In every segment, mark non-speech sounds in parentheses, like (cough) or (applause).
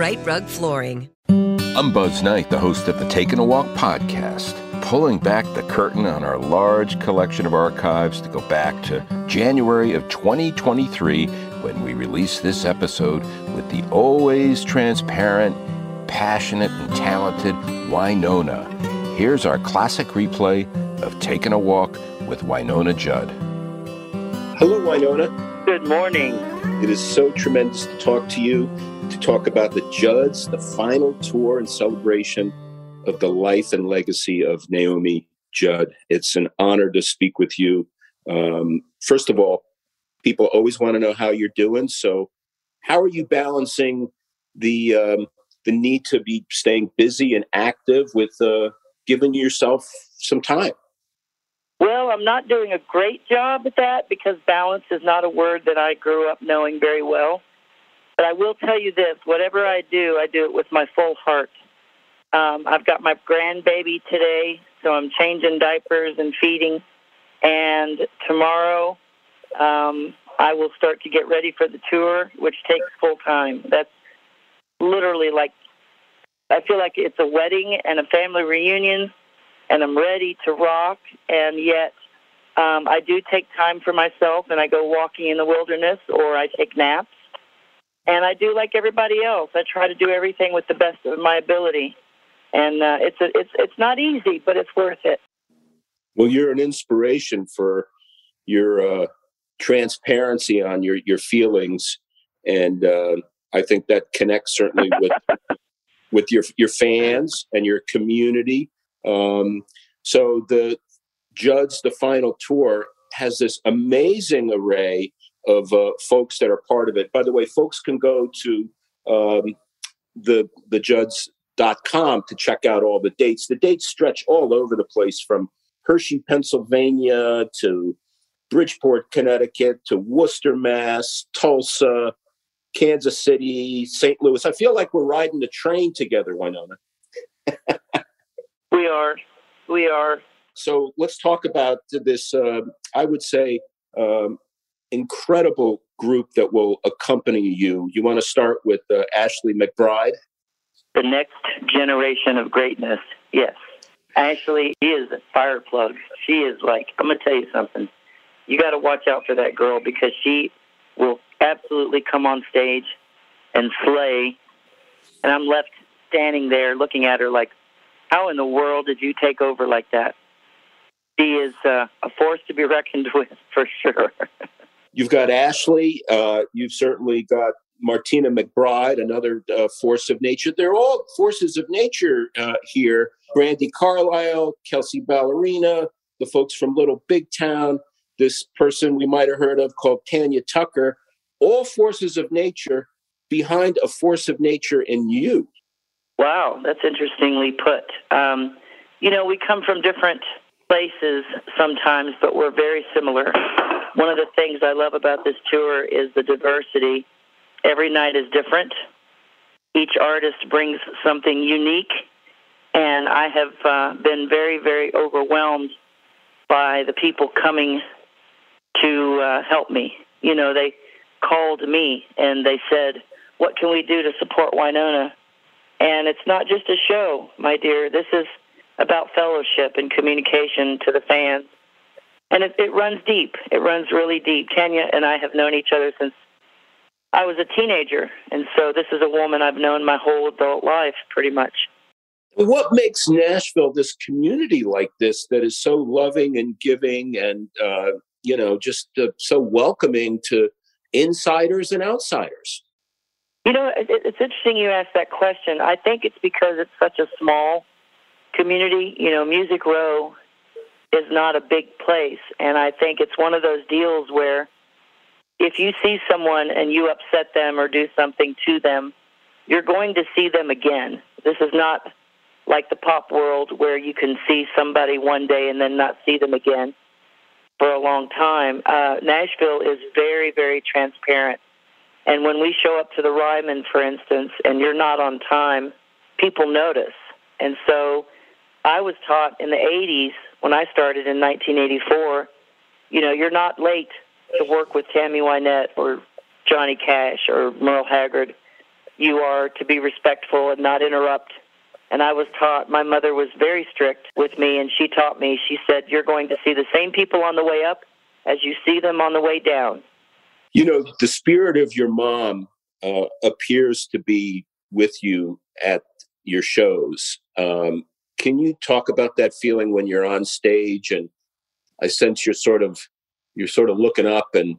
Rite Rug Flooring. I'm Buzz Knight, the host of the Taking a Walk podcast, pulling back the curtain on our large collection of archives to go back to January of 2023 when we released this episode with the always transparent, passionate, and talented Wynonna. Here's our classic replay of Taking a Walk with Wynonna Judd. Hello, Wynonna. Good morning. It is so tremendous to talk to you to talk about the Judds, the final tour and celebration of the life and legacy of Naomi Judd. It's an honor to speak with you. Um, first of all, people always want to know how you're doing. So, how are you balancing the um, the need to be staying busy and active with uh, giving yourself some time? Well, I'm not doing a great job at that because balance is not a word that I grew up knowing very well. But I will tell you this whatever I do, I do it with my full heart. Um, I've got my grandbaby today, so I'm changing diapers and feeding. And tomorrow, um, I will start to get ready for the tour, which takes full time. That's literally like, I feel like it's a wedding and a family reunion, and I'm ready to rock. And yet, um, I do take time for myself, and I go walking in the wilderness or I take naps and I do like everybody else. I try to do everything with the best of my ability, and uh, it's a, it's it's not easy, but it's worth it. Well, you're an inspiration for your uh, transparency on your your feelings, and uh, I think that connects certainly (laughs) with with your your fans and your community. Um, so the Judds, the final tour, has this amazing array of uh, folks that are part of it. By the way, folks can go to um, the the judds.com to check out all the dates. The dates stretch all over the place from Hershey, Pennsylvania to Bridgeport, Connecticut to Worcester, Mass, Tulsa, Kansas City, St. Louis. I feel like we're riding the train together, Wynonna. we are. We are. So let's talk about this. Uh, I would say um, incredible group that will accompany you. You want to start with uh, Ashley McBryde? The next generation of greatness, yes. Ashley is a fireplug. She is like, I'm going to tell you something. You got to watch out for that girl because she will absolutely come on stage and slay. And I'm left standing there looking at her like, how in the world did you take over like that? She is uh, a force to be reckoned (laughs) with for sure. You've got Ashley. Uh, you've certainly got Martina McBride, another uh, force of nature. They're all forces of nature uh, here. Brandi Carlile, Kelsea Ballerini, the folks from Little Big Town, this person we might have heard of called Tanya Tucker, all forces of nature behind a force of nature in you. Wow, that's interestingly put. Um, you know, we come from different places sometimes, but we're very similar. One of the things I love about this tour is the diversity. Every night is different. Each artist brings something unique, and I have uh, been very, very overwhelmed by the people coming to uh, help me. You know, they called me and they said, What can we do to support Wynonna?" And it's not just a show, my dear. This is about fellowship and communication to the fans. And it, it runs deep. It runs really deep. Tanya and I have known each other since I was a teenager. And so this is a woman I've known my whole adult life, pretty much. What makes Nashville this community like this that is so loving and giving and, uh, you know, just uh, so welcoming to insiders and outsiders? You know, it, it's interesting you asked that question. I think it's because it's such a small community. You know, Music Row is not a big place, and I think it's one of those deals where if you see someone and you upset them or do something to them, you're going to see them again. This is not like the pop world where you can see somebody one day and then not see them again for a long time. Uh, Nashville is very, very transparent. And when we show up to the Ryman, for instance, and you're not on time, people notice. And so I was taught in the 80s when I started in 1984, you know, you're not late to work with Tammy Wynette or Johnny Cash or Merle Haggard. You are to be respectful and not interrupt. And I was taught, my mother was very strict with me, and she taught me, she said, You're going to see the same people on the way up as you see them on the way down. You know, the spirit of your mom uh, appears to be with you at your shows. Um, can you talk about that feeling when you're on stage and I sense you're sort of you're sort of looking up and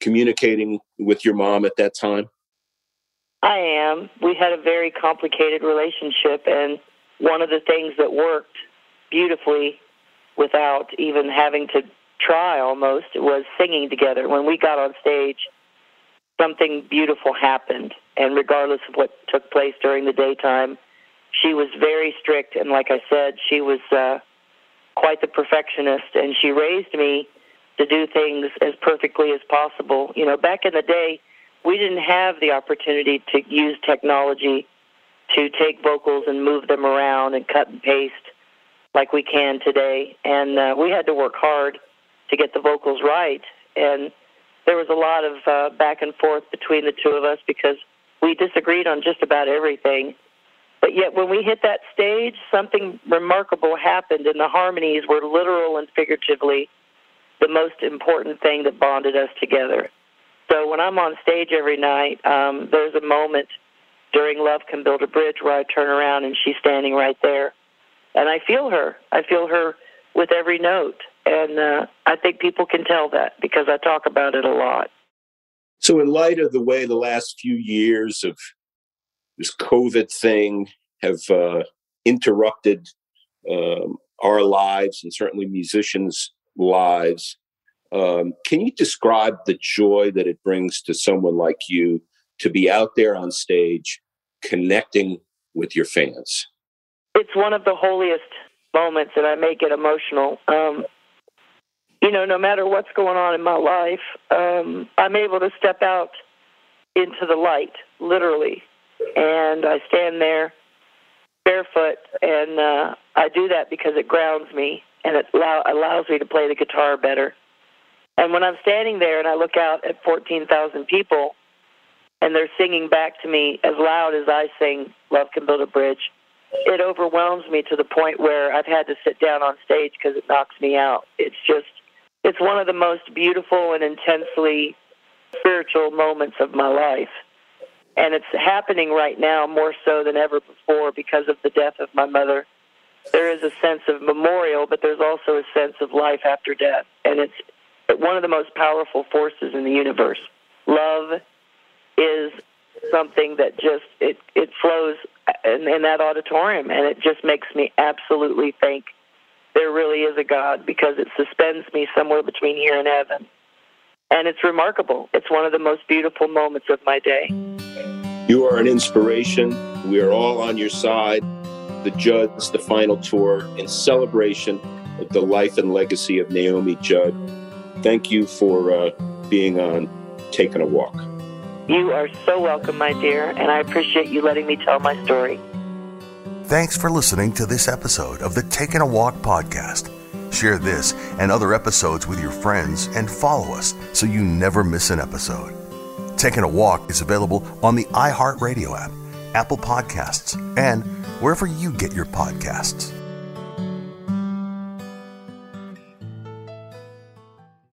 communicating with your mom at that time? I am. We had a very complicated relationship and one of the things that worked beautifully without even having to try almost was singing together. When we got on stage, something beautiful happened and regardless of what took place during the daytime, she was very strict, and like I said, she was uh, quite the perfectionist, and she raised me to do things as perfectly as possible. You know, back in the day, we didn't have the opportunity to use technology to take vocals and move them around and cut and paste like we can today, and uh, we had to work hard to get the vocals right, and there was a lot of uh, back and forth between the two of us because we disagreed on just about everything but yet, when we hit that stage, something remarkable happened, and the harmonies were literal and figuratively the most important thing that bonded us together. So when I'm on stage every night, um, there's a moment during Love Can Build a Bridge where I turn around and she's standing right there. And I feel her. I feel her with every note. And uh, I think people can tell that because I talk about it a lot. So, in light of the way the last few years of this COVID thing have uh, interrupted um, our lives and certainly musicians' lives. Um, can you describe the joy that it brings to someone like you to be out there on stage connecting with your fans? It's one of the holiest moments, and I make it emotional. Um, you know, no matter what's going on in my life, um, I'm able to step out into the light, literally, and I stand there barefoot, and uh, I do that because it grounds me and it allow, allows me to play the guitar better. And when I'm standing there and I look out at 14,000 people and they're singing back to me as loud as I sing Love Can Build a Bridge, it overwhelms me to the point where I've had to sit down on stage because it knocks me out. It's just, it's one of the most beautiful and intensely spiritual moments of my life and it's happening right now more so than ever before because of the death of my mother. There is a sense of memorial, but there's also a sense of life after death, and it's one of the most powerful forces in the universe. Love is something that just it it flows in, in that auditorium, and it just makes me absolutely think there really is a God because it suspends me somewhere between here and heaven. And it's remarkable. It's one of the most beautiful moments of my day. You are an inspiration. We are all on your side. The Judds, the final tour, in celebration of the life and legacy of Naomi Judd. Thank you for uh, being on Taking a Walk. You are so welcome, my dear, and I appreciate you letting me tell my story. Thanks for listening to this episode of the Taking a Walk podcast. Share this and other episodes with your friends and follow us so you never miss an episode. Taking a Walk is available on the iHeartRadio app, Apple Podcasts, and wherever you get your podcasts.